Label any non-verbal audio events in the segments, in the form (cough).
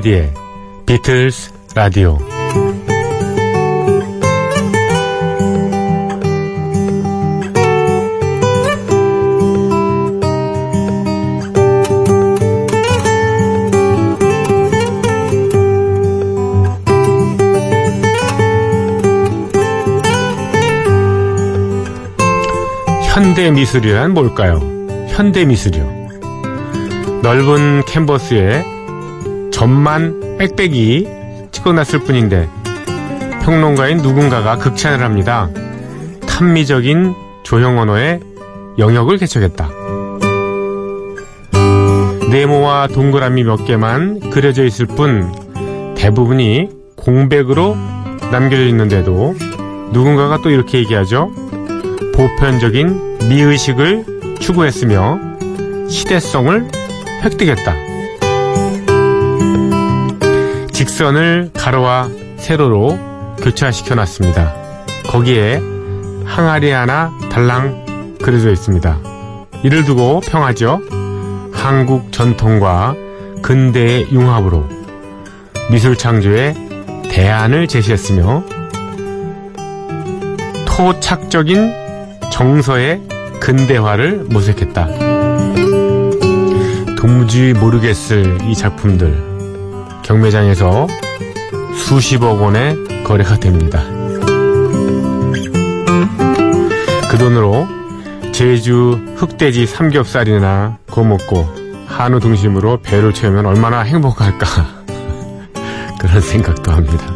조피디의 비틀스 라디오 현대 미술이란 뭘까요? 현대 미술이요. 넓은 캔버스에 점만 빽빽이 찍어놨을 뿐인데 평론가인 누군가가 극찬을 합니다. 탐미적인 조형 언어의 영역을 개척했다. 네모와 동그라미 몇 개만 그려져 있을 뿐 대부분이 공백으로 남겨져 있는데도 누군가가 또 이렇게 얘기하죠. 보편적인 미의식을 추구했으며 시대성을 획득했다. 직선을 가로와 세로로 교차시켜 놨습니다. 거기에 항아리 하나 달랑 그려져 있습니다. 이를 두고 평하죠. 한국 전통과 근대의 융합으로 미술 창조의 대안을 제시했으며 토착적인 정서의 근대화를 모색했다. 도무지 모르겠을 이 작품들 경매장에서 수십억 원의 거래가 됩니다. 그 돈으로 제주 흑돼지 삼겹살이나 구워 먹고 한우 등심으로 배를 채우면 얼마나 행복할까 (laughs) 그런 생각도 합니다.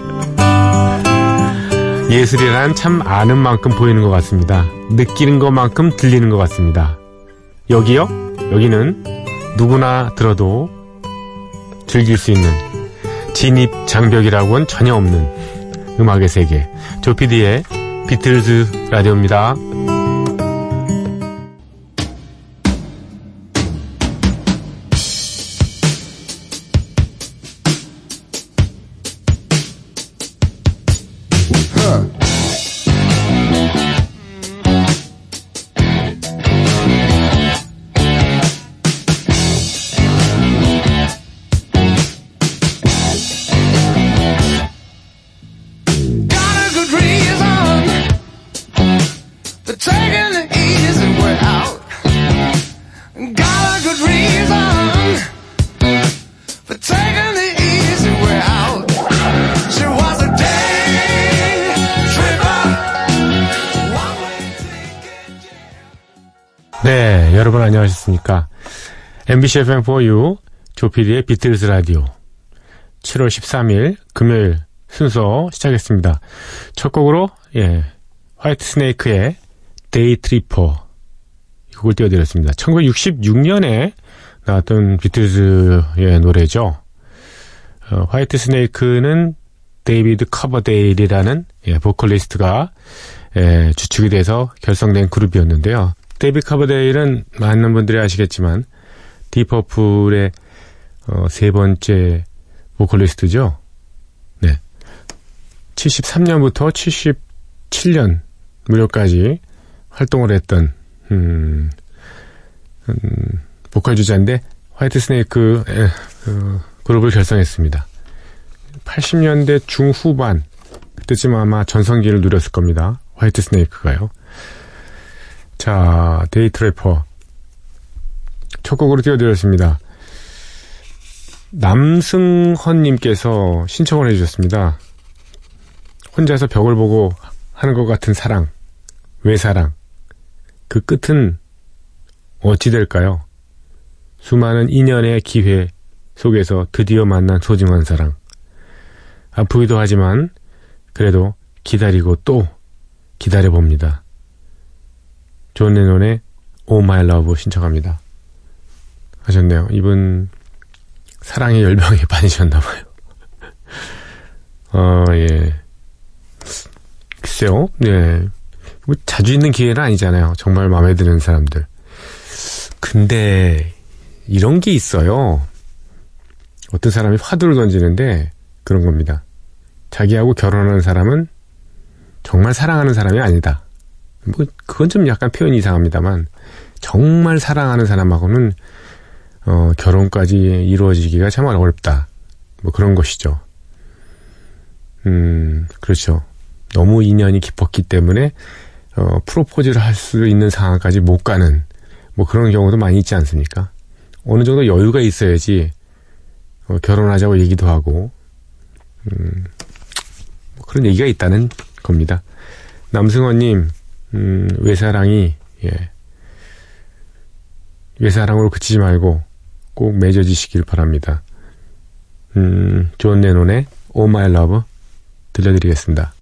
예술이란 참 아는 만큼 보이는 것 같습니다. 느끼는 것만큼 들리는 것 같습니다. 여기요? 여기는 누구나 들어도 즐길 수 있는 진입 장벽이라고는 전혀 없는 음악의 세계. 조피디의 비틀즈 라디오입니다. 안녕하셨습니까? MBC FM4U 조피디의 비틀즈 라디오 7월 13일 금요일 순서 시작했습니다. 첫 곡으로 예, 화이트 스네이크의 Day Tripper 이 곡을 띄워드렸습니다. 1966년에 나왔던 비틀즈의 노래죠. 어, 화이트 스네이크는 데이비드 커버데일이라는 예, 보컬리스트가 예, 주축이 돼서 결성된 그룹이었는데요. 데이비드 커버데일은 많은 분들이 아시겠지만 딥 퍼플의 어, 세 번째 보컬리스트죠. 네. 73년부터 77년 무렵까지 활동을 했던 음, 음, 보컬 주자인데 화이트 스네이크 에, 어, 그룹을 결성했습니다. 80년대 중후반 그때쯤 아마 전성기를 누렸을 겁니다. 화이트 스네이크가요. 자, Day Tripper 첫 곡으로 띄워드렸습니다. 남승헌님께서 신청을 해주셨습니다. 혼자서 벽을 보고 하는 것 같은 사랑. 외사랑? 그 끝은 어찌 될까요? 수많은 인연의 기회 속에서 드디어 만난 소중한 사랑. 아프기도 하지만 그래도 기다리고 또 기다려봅니다. 존 레논의 Oh My Love 신청합니다. 하셨네요. 이분 사랑의 열병에 (laughs) 빠지셨나봐요. (laughs) 어, 예. 글쎄요, 네. 뭐 자주 있는 기회는 아니잖아요. 정말 마음에 드는 사람들. 근데, 이런 게 있어요. 어떤 사람이 화두를 던지는데, 그런 겁니다. 자기하고 결혼하는 사람은 정말 사랑하는 사람이 아니다. 뭐, 그건 좀 약간 표현이 이상합니다만, 정말 사랑하는 사람하고는 어, 결혼까지 이루어지기가 정말 어렵다. 뭐 그런 것이죠. 음, 그렇죠. 너무 인연이 깊었기 때문에 어, 프로포즈를 할 수 있는 상황까지 못 가는 뭐 그런 경우도 많이 있지 않습니까? 어느 정도 여유가 있어야지 어, 결혼하자고 얘기도 하고 음, 뭐 그런 얘기가 있다는 겁니다. 남승원님 음, 외사랑이 예, 외사랑으로 그치지 말고 꼭 맺어지시길 바랍니다. 음, 존 레논의 Oh My Love 들려드리겠습니다.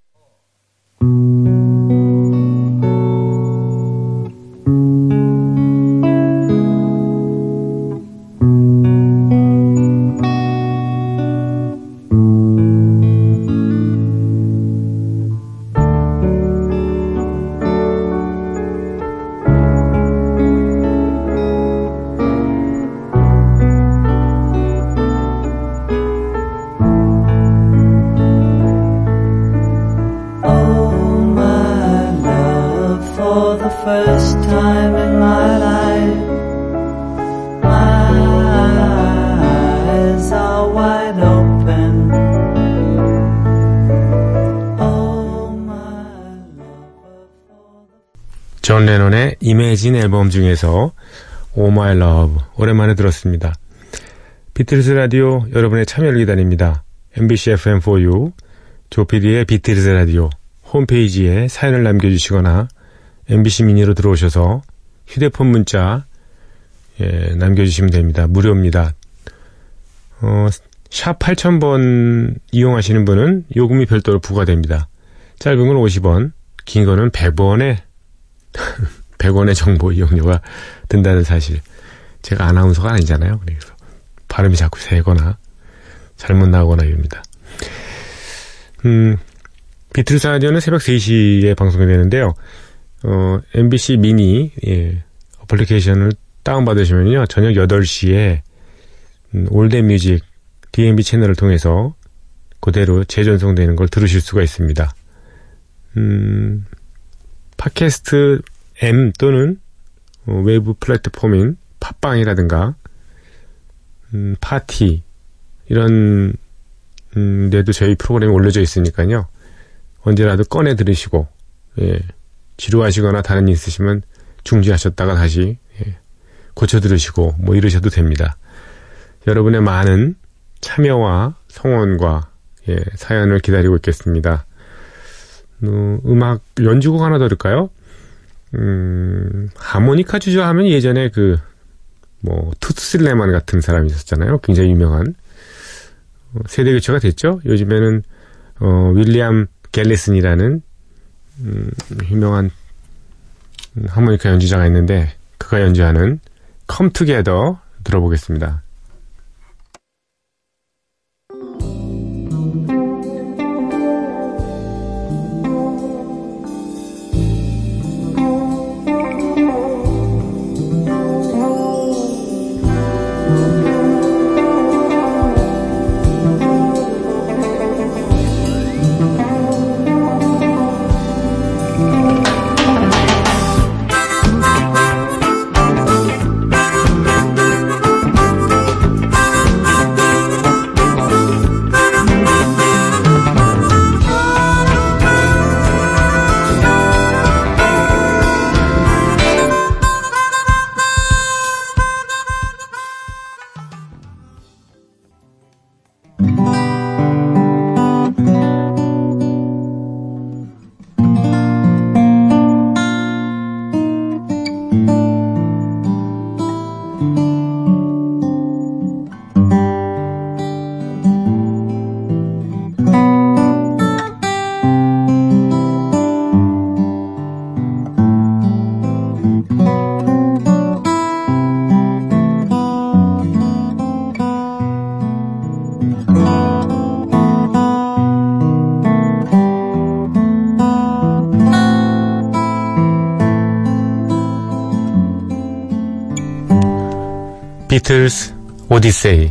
이매진 앨범 중에서 Oh My Love 오랜만에 들었습니다. 비틀즈 라디오 여러분의 참여를 기다립니다. MBC FM4U 조피디의 비틀즈 라디오 홈페이지에 사연을 남겨주시거나 MBC 미니로 들어오셔서 휴대폰 문자 예, 남겨주시면 됩니다. 무료입니다. 어, 샵 8000번 이용하시는 분은 요금이 별도로 부과됩니다. 짧은 건 50원, 긴 거는 100원에 (laughs) 100원의 정보 이용료가 든다는 사실. 제가 아나운서가 아니잖아요. 그래서 발음이 자꾸 새거나 잘못 나오거나 이럽니다. 음, 비틀스 라디오는 새벽 3시에 방송이 되는데요. 어, MBC 미니 예, 어플리케이션을 다운받으시면요. 저녁 8시에 음, 올댓뮤직 DMB 채널을 통해서 그대로 재전송되는 걸 들으실 수가 있습니다. 음, 팟캐스트 M 또는 어, 외부 플랫폼인 팟빵이라든가 음, 파티 이런 음, 데도 저희 프로그램이 올려져 있으니까요. 언제라도 꺼내 들으시고 예, 지루하시거나 다른 일 있으시면 중지하셨다가 다시 예, 고쳐 들으시고 뭐 이러셔도 됩니다. 여러분의 많은 참여와 성원과 예, 사연을 기다리고 있겠습니다. 어, 음악 연주곡 하나 들을까요? 음, 하모니카 주저하면 예전에 그, 뭐, 투스슬레만 같은 사람이 있었잖아요. 굉장히 유명한. 어, 세대 교체가 됐죠. 요즘에는, 어, 윌리엄 갤리슨이라는, 음, 유명한 음, 하모니카 연주자가 있는데, 그가 연주하는 Together 들어보겠습니다. 비틀스 오디세이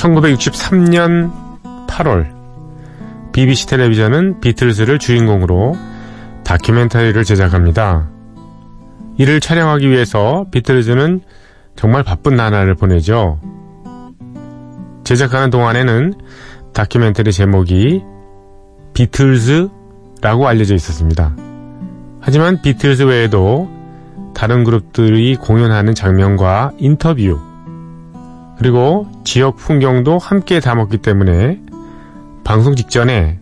1963년 8월 BBC 텔레비전은 비틀즈를 주인공으로 다큐멘터리를 제작합니다. 이를 촬영하기 위해서 비틀즈는 정말 바쁜 나날을 보내죠. 제작하는 동안에는 다큐멘터리 제목이 비틀즈라고 알려져 있었습니다. 하지만 비틀즈 외에도 다른 그룹들이 공연하는 장면과 인터뷰, 그리고 지역 풍경도 함께 담았기 때문에 방송 직전에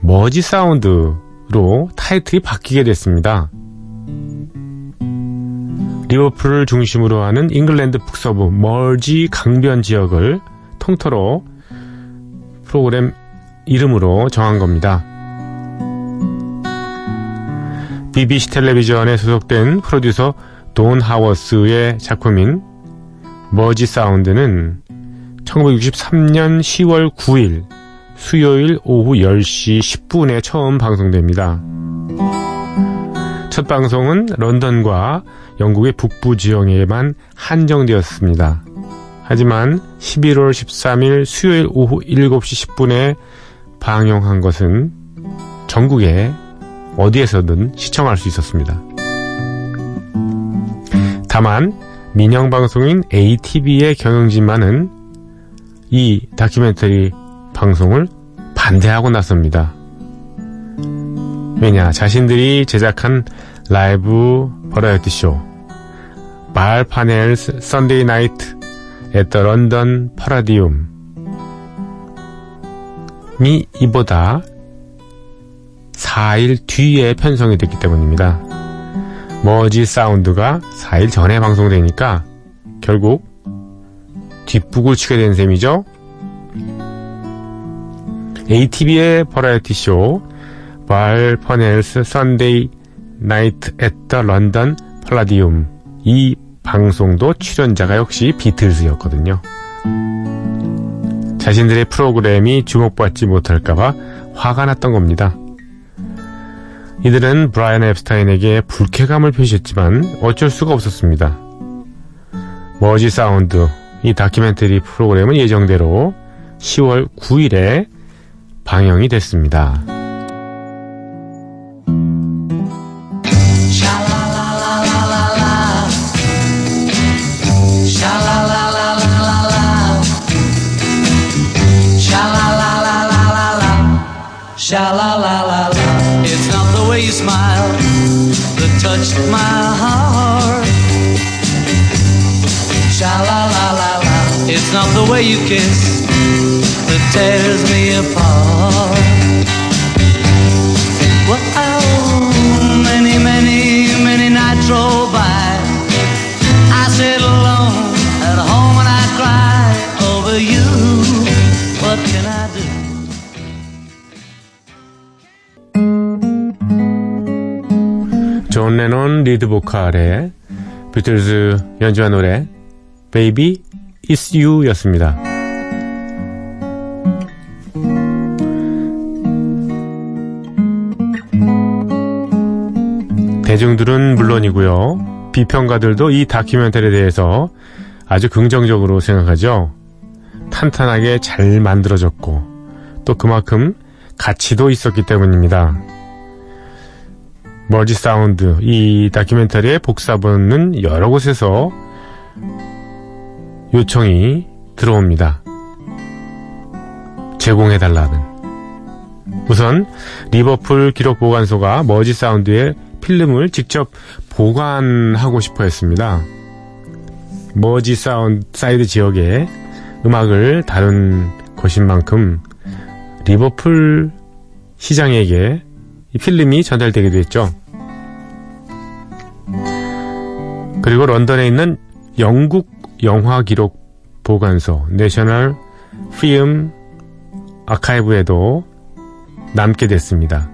머지 사운드로 타이틀이 바뀌게 됐습니다. 리버풀을 중심으로 하는 잉글랜드 북서부 멀지 강변 지역을 통틀어 프로그램 이름으로 정한 겁니다. BBC 텔레비전에 소속된 프로듀서 돈 하워스의 작품인 머지 사운드는 1963년 10월 9일 수요일 오후 10시 10분에 처음 방송됩니다. 첫 방송은 런던과 영국의 북부 지역에만 한정되었습니다. 하지만 11월 13일 수요일 오후 7시 10분에 방영한 것은 전국에 어디에서든 시청할 수 있었습니다. 다만 민영방송인 ATV의 경영진만은 이 다큐멘터리 방송을 반대하고 나섭니다. 왜냐, 자신들이 제작한 라이브 버라이어티 쇼, Val Parnell's Sunday Night at the London Palladium이 이보다 4일 뒤에 편성이 됐기 때문입니다. Mersey Sound가 4일 전에 방송되니까 결국 뒷북을 치게 된 셈이죠. ATV의 버라이어티 쇼 Val Parnell's Sunday Night at the London Palladium 이 방송도 출연자가 역시 비틀즈였거든요. 자신들의 프로그램이 주목받지 못할까봐 화가 났던 겁니다. 이들은 브라이언 엡스타인에게 불쾌감을 표시했지만 어쩔 수가 없었습니다. Mersey Sound 이 다큐멘터리 프로그램은 예정대로 10월 9일에 방영이 됐습니다. Kiss that tears me apart. Well, many, many, many nights roll by. I sit alone at home and I cry over you. What can I do? 존 레논 리드 보컬의 비틀즈 연주한 노래 Baby It's You 였습니다. 대중들은 물론이고요. 비평가들도 이 다큐멘터리에 대해서 아주 긍정적으로 생각하죠. 탄탄하게 잘 만들어졌고 또 그만큼 가치도 있었기 때문입니다. Mersey Sound 이 다큐멘터리의 복사본은 여러 곳에서 요청이 들어옵니다. 제공해 달라는. 우선 리버풀 기록 보관소가 Mersey Sound의 필름을 직접 보관하고 싶어 했습니다. Mersey Sound 사이드 지역에 음악을 다룬 것인 만큼 리버풀 시장에게 이 필름이 전달되기도 했죠. 그리고 런던에 있는 영국 영화 기록 보관소 내셔널 필름 아카이브에도 남게 됐습니다.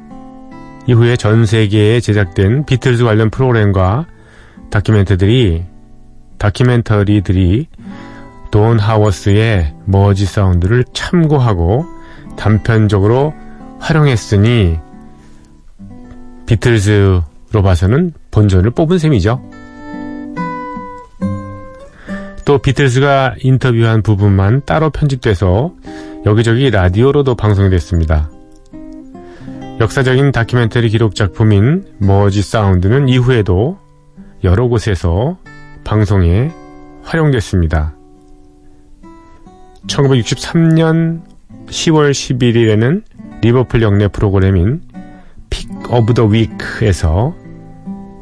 이후에 전 세계에 제작된 비틀즈 관련 프로그램과 다큐멘터들이 다큐멘터리들이 돈 하워스의 머지 사운드를 참고하고 단편적으로 활용했으니 비틀즈로 봐서는 본전을 뽑은 셈이죠. 또 비틀즈가 인터뷰한 부분만 따로 편집돼서 여기저기 라디오로도 방송됐습니다. 역사적인 다큐멘터리 기록 작품인 머지 사운드는 이후에도 여러 곳에서 방송에 활용됐습니다. 1963년 10월 11일에는 리버풀 영내 프로그램인 Pick of the Week에서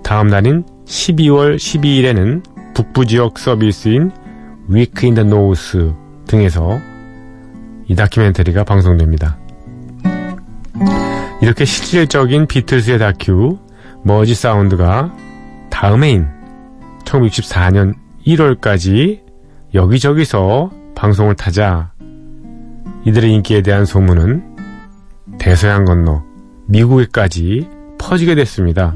다음 날인 12월 12일에는 북부 지역 서비스인 Week in the North 등에서 이 다큐멘터리가 방송됩니다. 이렇게 실질적인 비틀스의 다큐 Mersey Sound가 다음해 인 1964년 1월까지 여기저기서 방송을 타자 이들의 인기에 대한 소문은 대서양 건너 미국에까지 퍼지게 됐습니다.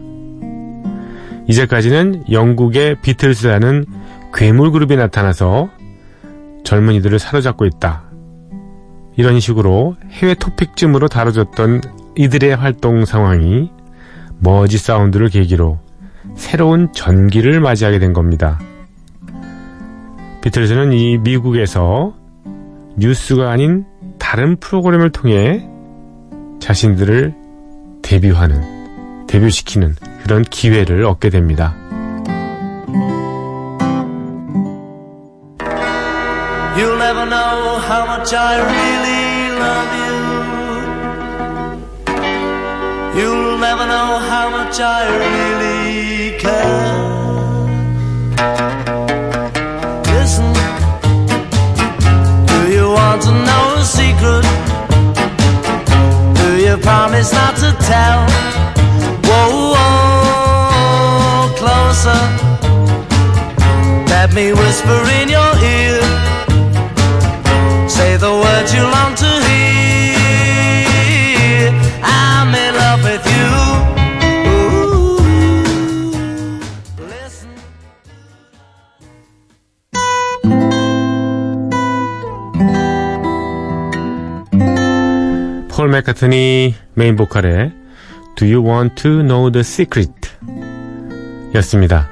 이제까지는 영국의 비틀스라는 괴물 그룹이 나타나서 젊은이들을 사로잡고 있다. 이런 식으로 해외 토픽쯤으로 다뤄졌던 이들의 활동 상황이 머지 사운드를 계기로 새로운 전기를 맞이하게 된 겁니다. 비틀즈는 이 미국에서 뉴스가 아닌 다른 프로그램을 통해 자신들을 데뷔하는, 데뷔시키는 그런 기회를 얻게 됩니다. You'll never know how much I really care. Listen, do you want to know a secret? Do you promise not to tell? Whoa, whoa, closer. Let me whisper in your ear. Say the words you long 폴 맥카트니 메인 보컬의 Do You Want to Know the Secret? 였습니다.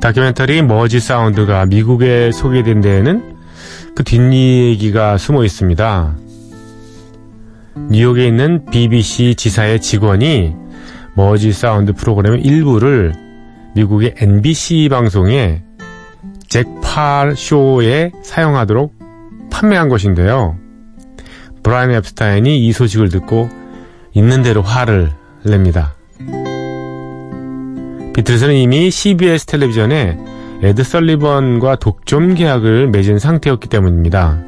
다큐멘터리 Mersey Sound가 미국에 소개된 데에는 그 뒷얘기가 숨어 있습니다. 뉴욕에 있는 BBC 지사의 직원이 Mersey Sound 프로그램의 일부를 미국의 NBC 방송에 잭 파 쇼에 사용하도록 판매한 것인데요. 브라이언 엡스타인이 이 소식을 듣고 있는 대로 화를 냅니다. 비틀스는 이미 CBS 텔레비전에 에드 설리번과 독점 계약을 맺은 상태였기 때문입니다.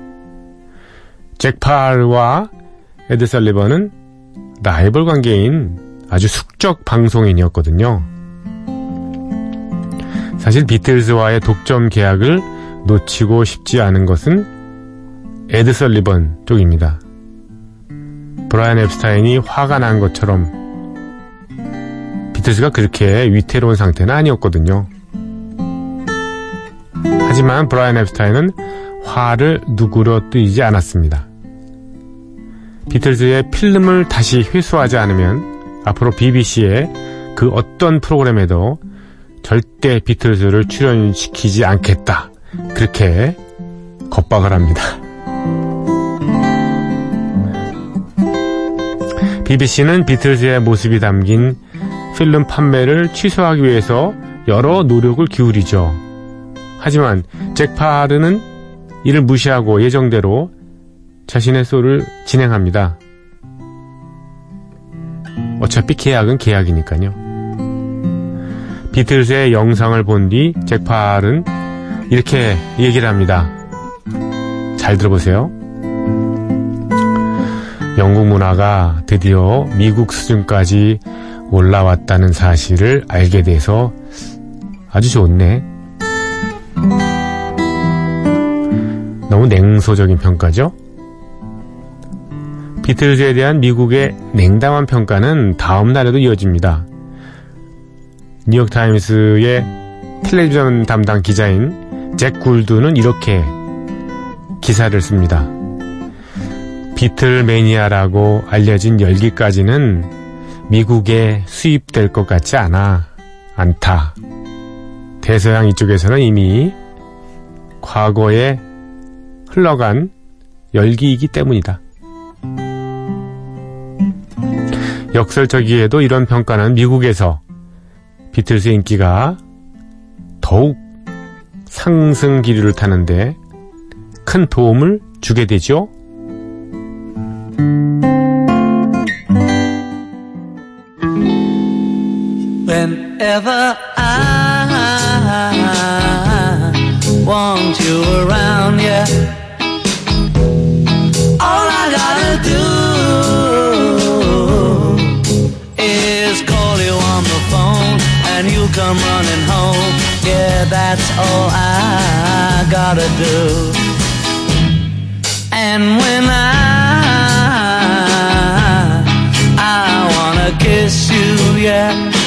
잭 파와 에드 설리번은 라이벌 관계인 아주 숙적 방송인이었거든요. 사실 비틀즈와의 독점 계약을 놓치고 싶지 않은 것은 에드 설리번 쪽입니다. 브라이언 앱스타인이 화가 난 것처럼 비틀즈가 그렇게 위태로운 상태는 아니었거든요. 하지만 브라이언 앱스타인은 화를 누그러뜨리지 않았습니다. 비틀즈의 필름을 다시 회수하지 않으면 앞으로 BBC의 그 어떤 프로그램에도 절대 비틀즈를 출연시키지 않겠다. 그렇게 겁박을 합니다. BBC는 비틀즈의 모습이 담긴 필름 판매를 취소하기 위해서 여러 노력을 기울이죠. 하지만 잭 파르는 이를 무시하고 예정대로 자신의 소를 진행합니다. 어차피 계약은 계약이니까요. 비틀즈의 영상을 본 뒤잭 파르는 이렇게 얘기를 합니다. 잘 들어보세요. 영국 문화가 드디어 미국 수준까지 올라왔다는 사실을 알게 돼서 아주 좋네. 너무 냉소적인 평가죠? 비틀즈에 대한 미국의 냉담한 평가는 다음 날에도 이어집니다. 뉴욕타임스의 텔레비전 담당 기자인 잭 굴드는 이렇게 기사를 씁니다. 비틀 매니아라고 알려진 열기까지는 미국에 수입될 것 같지 않아. 않다. 대서양 이쪽에서는 이미 과거에 흘러간 열기이기 때문이다. 역설적이에도 이런 평가는 미국에서 비틀스의 인기가 더욱 상승 기류를 타는데 큰 도움을 주게 되죠. Whenever I want you around, yeah. All I gotta do is call you on the phone and you come running home. Yeah, that's all I gotta do. And when I I wanna kiss you, yeah.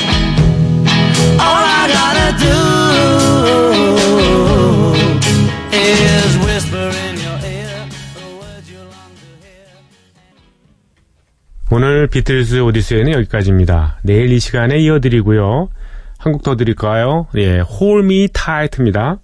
오늘 비틀스 오디세이는 여기까지입니다. 내일 이 시간에 이어드리고요. 한곡 더 드릴까요? 예, Hold Me Tight입니다.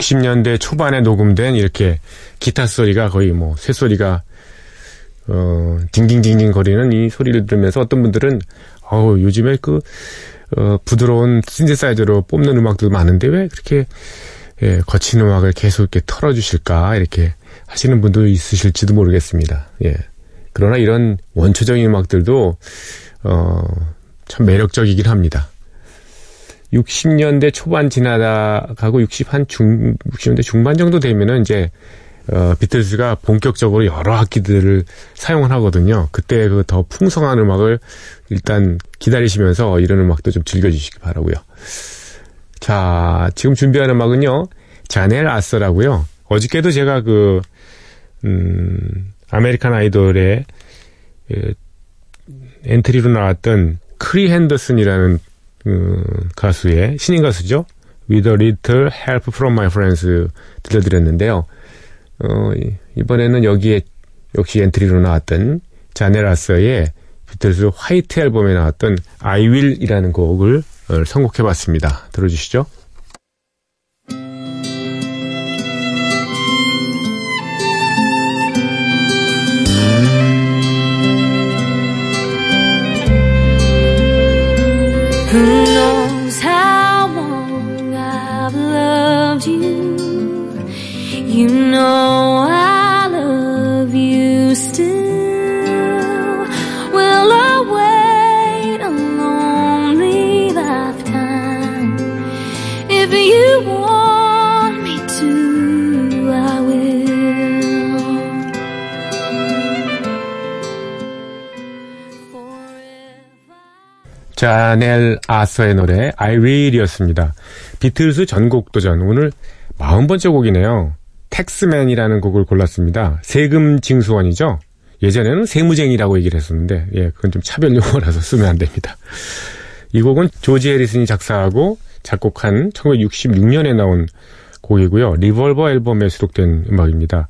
60년대 초반에 녹음된 이렇게 기타 소리가 거의 뭐 쇠소리가 어 딩딩딩딩 거리는 이 소리를 들으면서 어떤 분들은 어우 요즘에 그 어, 부드러운 신세사이저로 뽑는 음악도 많은데 왜 그렇게 예, 거친 음악을 계속 이렇게 털어주실까 이렇게 하시는 분도 있으실지도 모르겠습니다. 예. 그러나 이런 원초적인 음악들도 어, 참 매력적이긴 합니다. 60년대 초반 지나가고 60한 중 60년대 중반 정도 되면은 이제 어, 비틀즈가 본격적으로 여러 악기들을 사용을 하거든요. 그때 그 더 풍성한 음악을 일단 기다리시면서 이런 음악도 좀 즐겨주시기 바라고요. 자, 지금 준비한 음악은요. 자넬 아서라고요. 어저께도 제가 그 음, 아메리칸 아이돌의 그, 엔트리로 나왔던 크리 핸더슨이라는 그 가수의 신인 가수죠. With a little help from my friends 들려드렸는데요. 어, 이- 이번에는 여기에 역시 엔트리로 나왔던 자넬 아서의 비틀스 화이트 앨범에 나왔던 I Will이라는 곡을 어, 선곡해봤습니다. 들어주시죠. 자넬 아서의 노래 I Will이었습니다. 비틀스 전곡 도전 오늘 40번째 곡이네요. Taxman이라는 곡을 골랐습니다. 세금 징수원이죠. 예전에는 세무쟁이라고 얘기를 했었는데 예, 그건 좀 차별 용어라서 쓰면 안 됩니다. 이 곡은 조지 해리슨이 작사하고 작곡한 1966년에 나온 곡이고요. 리볼버 앨범에 수록된 음악입니다.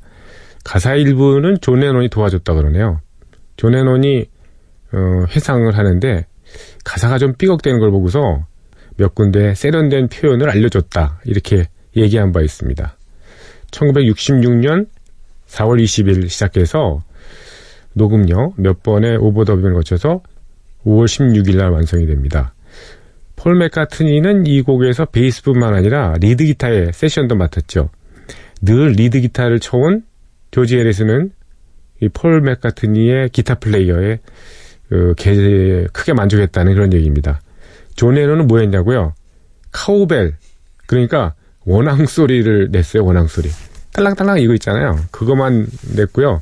가사 일부는 존 레논이 도와줬다 그러네요. 존 레논이 어, 회상을 하는데 가사가 좀 삐걱대는 걸 보고서 몇 군데 세련된 표현을 알려줬다. 이렇게 얘기한 바 있습니다. 1966년 4월 20일 시작해서 녹음은요 몇 번의 overdubbing을 거쳐서 5월 16일 날 완성이 됩니다. 폴 맥카트니는 이 곡에서 베이스뿐만 아니라 리드 기타의 세션도 맡았죠. 늘 리드 기타를 쳐온 조지 해리슨은 이 폴 맥카트니의 기타 플레이에 그, 개- 크게 만족했다는 그런 얘기입니다. 존 레논은 뭐 했냐고요? cowbell 그러니까 워낭 소리를 냈어요. 워낭 소리. 딸랑딸랑 이거 있잖아요. 그거만 냈고요.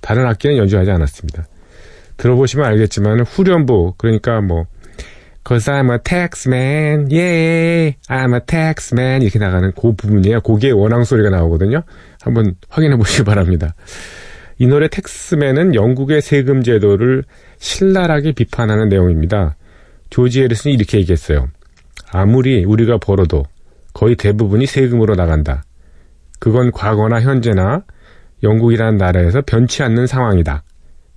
다른 악기는 연주하지 않았습니다. 들어보시면 알겠지만 후렴부 그러니까 뭐 Cause I'm a taxman, yeah, I'm a taxman 이렇게 나가는 그 부분이에요. 거기에 워낭 소리가 나오거든요. 한번 확인해 보시기 바랍니다. 이 노래 텍스맨은 영국의 세금 제도를 신랄하게 비판하는 내용입니다. 조지 에리슨이 이렇게 얘기했어요. 아무리 우리가 벌어도 거의 대부분이 세금으로 나간다. 그건 과거나 현재나 영국이라는 나라에서 변치 않는 상황이다.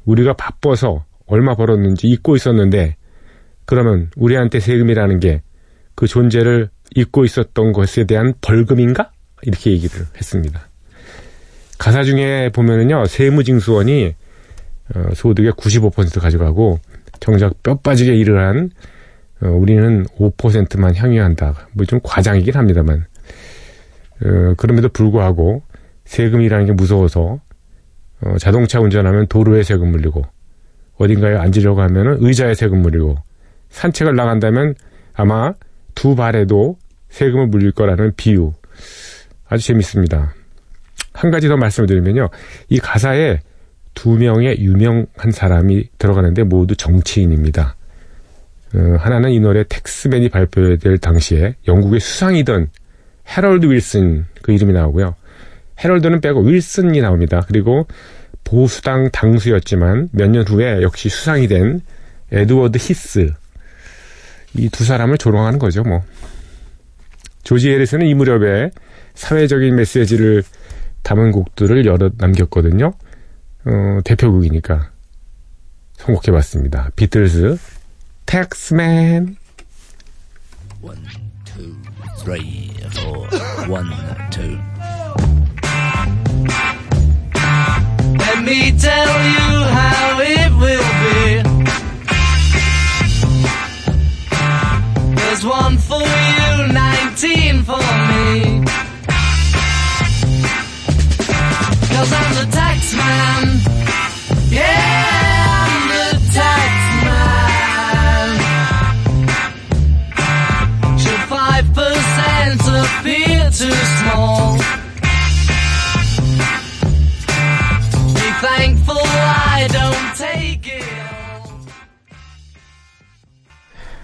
우리가 바빠서 얼마 벌었는지 잊고 있었는데 그러면 우리한테 세금이라는 게 그 존재를 잊고 있었던 것에 대한 벌금인가? 이렇게 얘기를 했습니다. 가사 중에 보면은요, 세무징수원이 어, 소득의 95% 가져가고 정작 뼈 빠지게 일을 한 어, 우리는 5%만 향유한다. 뭐 좀 과장이긴 합니다만. 어, 그럼에도 불구하고 세금이라는 게 무서워서 어, 자동차 운전하면 도로에 세금 물리고 어딘가에 앉으려고 하면은 의자에 세금 물리고 산책을 나간다면 아마 두 발에도 세금을 물릴 거라는 비유. 아주 재밌습니다. 한 가지 더 말씀을 드리면요. 이 가사에 두 명의 유명한 사람이 들어가는데 모두 정치인입니다. 어, 하나는 이 노래 텍스맨이 발표될 당시에 영국의 수상이던 해럴드 윌슨 그 이름이 나오고요. 해럴드는 빼고 윌슨이 나옵니다. 그리고 보수당 당수였지만 몇 년 후에 역시 수상이 된 에드워드 히스 이 두 사람을 조롱하는 거죠, 뭐. 조지 해리슨은 이 무렵에 사회적인 메시지를 담은 곡들을 여러 남겼거든요. 어, 대표곡이니까 선곡해봤습니다. 비틀즈, Taxman. One, two, three, four. One, two. Let me tell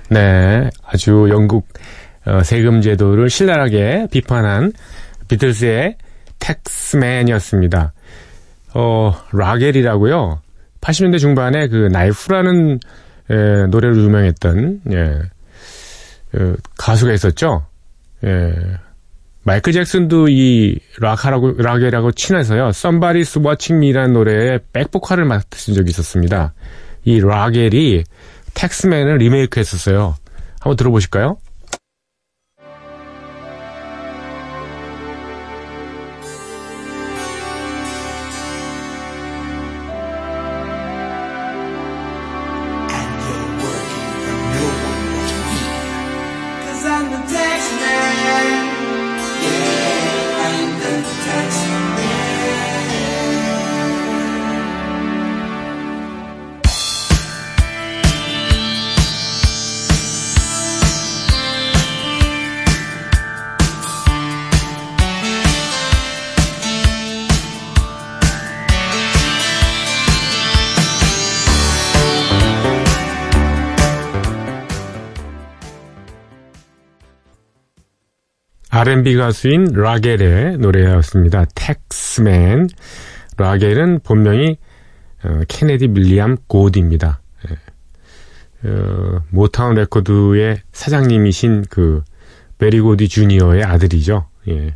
네, 아주 영국 어, 세금 제도를 신랄하게 비판한 비틀스의 텍스맨이었습니다. 어, 라겔이라고요. 80년대 중반에 그 나이프라는 에, 노래로 유명했던 예, 어, 가수가 있었죠. 예, 마이클 잭슨도 이 락하라고 락이라고 친해서요. Somebody's Watching Me라는 노래에 백보컬을 맡으신 적이 있었습니다. 이 락엘이 텍스맨을 리메이크 했었어요. 한번 들어보실까요? R&B 가수인 락웰의 노래였습니다. Taxman. 락웰은 본명이 어, 케네디 윌리엄 고디입니다. 예. 어, 모타운 레코드의 사장님이신 그 베리 고디 주니어의 아들이죠. 예.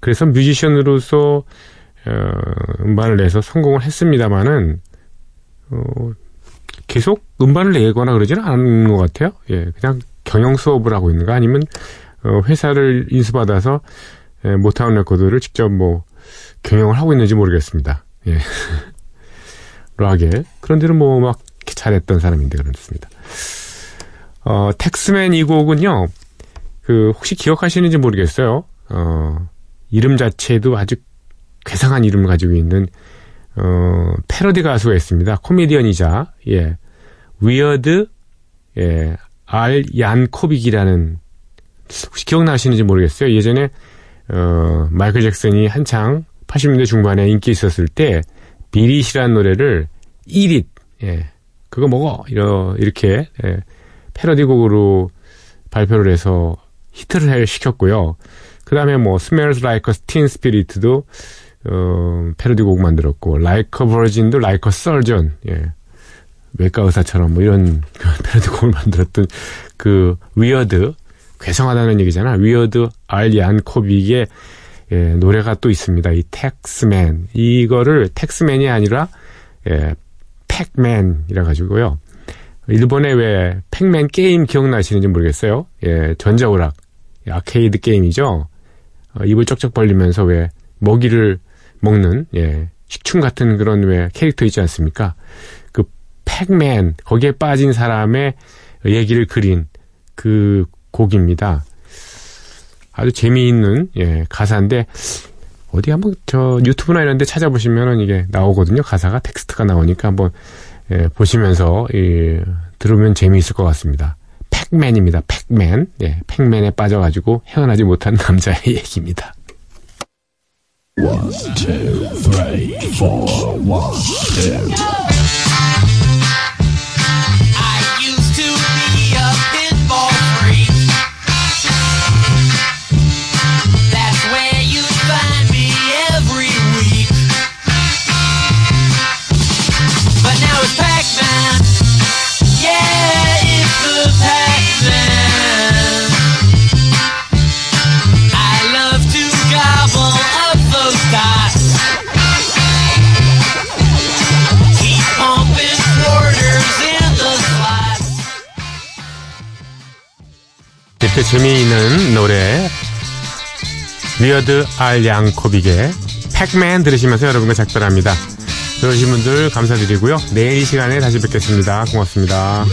그래서 뮤지션으로서 어, 음반을 내서 성공을 했습니다마는 어, 계속 음반을 내거나 그러지는 않은 것 같아요. 예, 그냥 경영 수업을 하고 있는가 아니면 어, 회사를 인수받아서 예, 모타운 레코드를 직접 뭐 경영을 하고 있는지 모르겠습니다. 예. (laughs) 락웰. 그런데는 뭐 막 잘했던 사람인데 그렇습니다. 어, Taxman 이 곡은요, 그, 혹시 기억하시는지 모르겠어요. 어, 이름 자체도 아주 괴상한 이름을 가지고 있는, 어, 패러디 가수가 있습니다. 코미디언이자, 예, Weird, 예, 알 얀코빅이라는, 혹시 기억나시는지 모르겠어요. 예전에, 어, 마이클 잭슨이 한창 80년대 중반에 인기 있었을 때, Beat It이라는 노래를 1잇, 예, 그거 먹어! 이러, 이렇게, 예, 패러디곡으로 발표를 해서 히트를 시켰고요. 그 다음에 뭐, Smells Like a Teen Spirit도, 어, 패러디곡 만들었고, Like a Virgin도 Like a Surgeon, 예. 외과 의사처럼 뭐 이런 (laughs) 패러디곡을 만들었던 그 Weird, 괴상하다는 얘기잖아. Weird 알 얀코빅의 예, 노래가 또 있습니다. 이 Taxman. 이거를 Taxman이 아니라, 예, Pac-Man이라 가지고요. 일본의 왜 Pac-Man 게임 기억나시는지 모르겠어요. 예, 전자오락. 아케이드 게임이죠. 어, 입을 쩍쩍 벌리면서 왜 먹이를 먹는, 예, 식충 같은 그런 왜 캐릭터 있지 않습니까? 그 Pac-Man, 거기에 빠진 사람의 얘기를 그린 그 곡입니다. 아주 재미있는, 예, 가사인데, 어디 한번 저 유튜브나 이런 데 찾아보시면은 이게 나오거든요. 가사가 텍스트가 나오니까 한번 예, 보시면서 예, 들으면 재미있을 것 같습니다. Pac-Man입니다. Pac-Man. 예, Pac-Man에 빠져가지고 헤어나지 못한 남자의 (laughs) 얘기입니다. I 재미있는 노래 위어드 알 양코빅의 팩맨 들으시면서 여러분과 작별합니다. 들으신 분들 감사드리고요. 내일 이 시간에 다시 뵙겠습니다. 고맙습니다.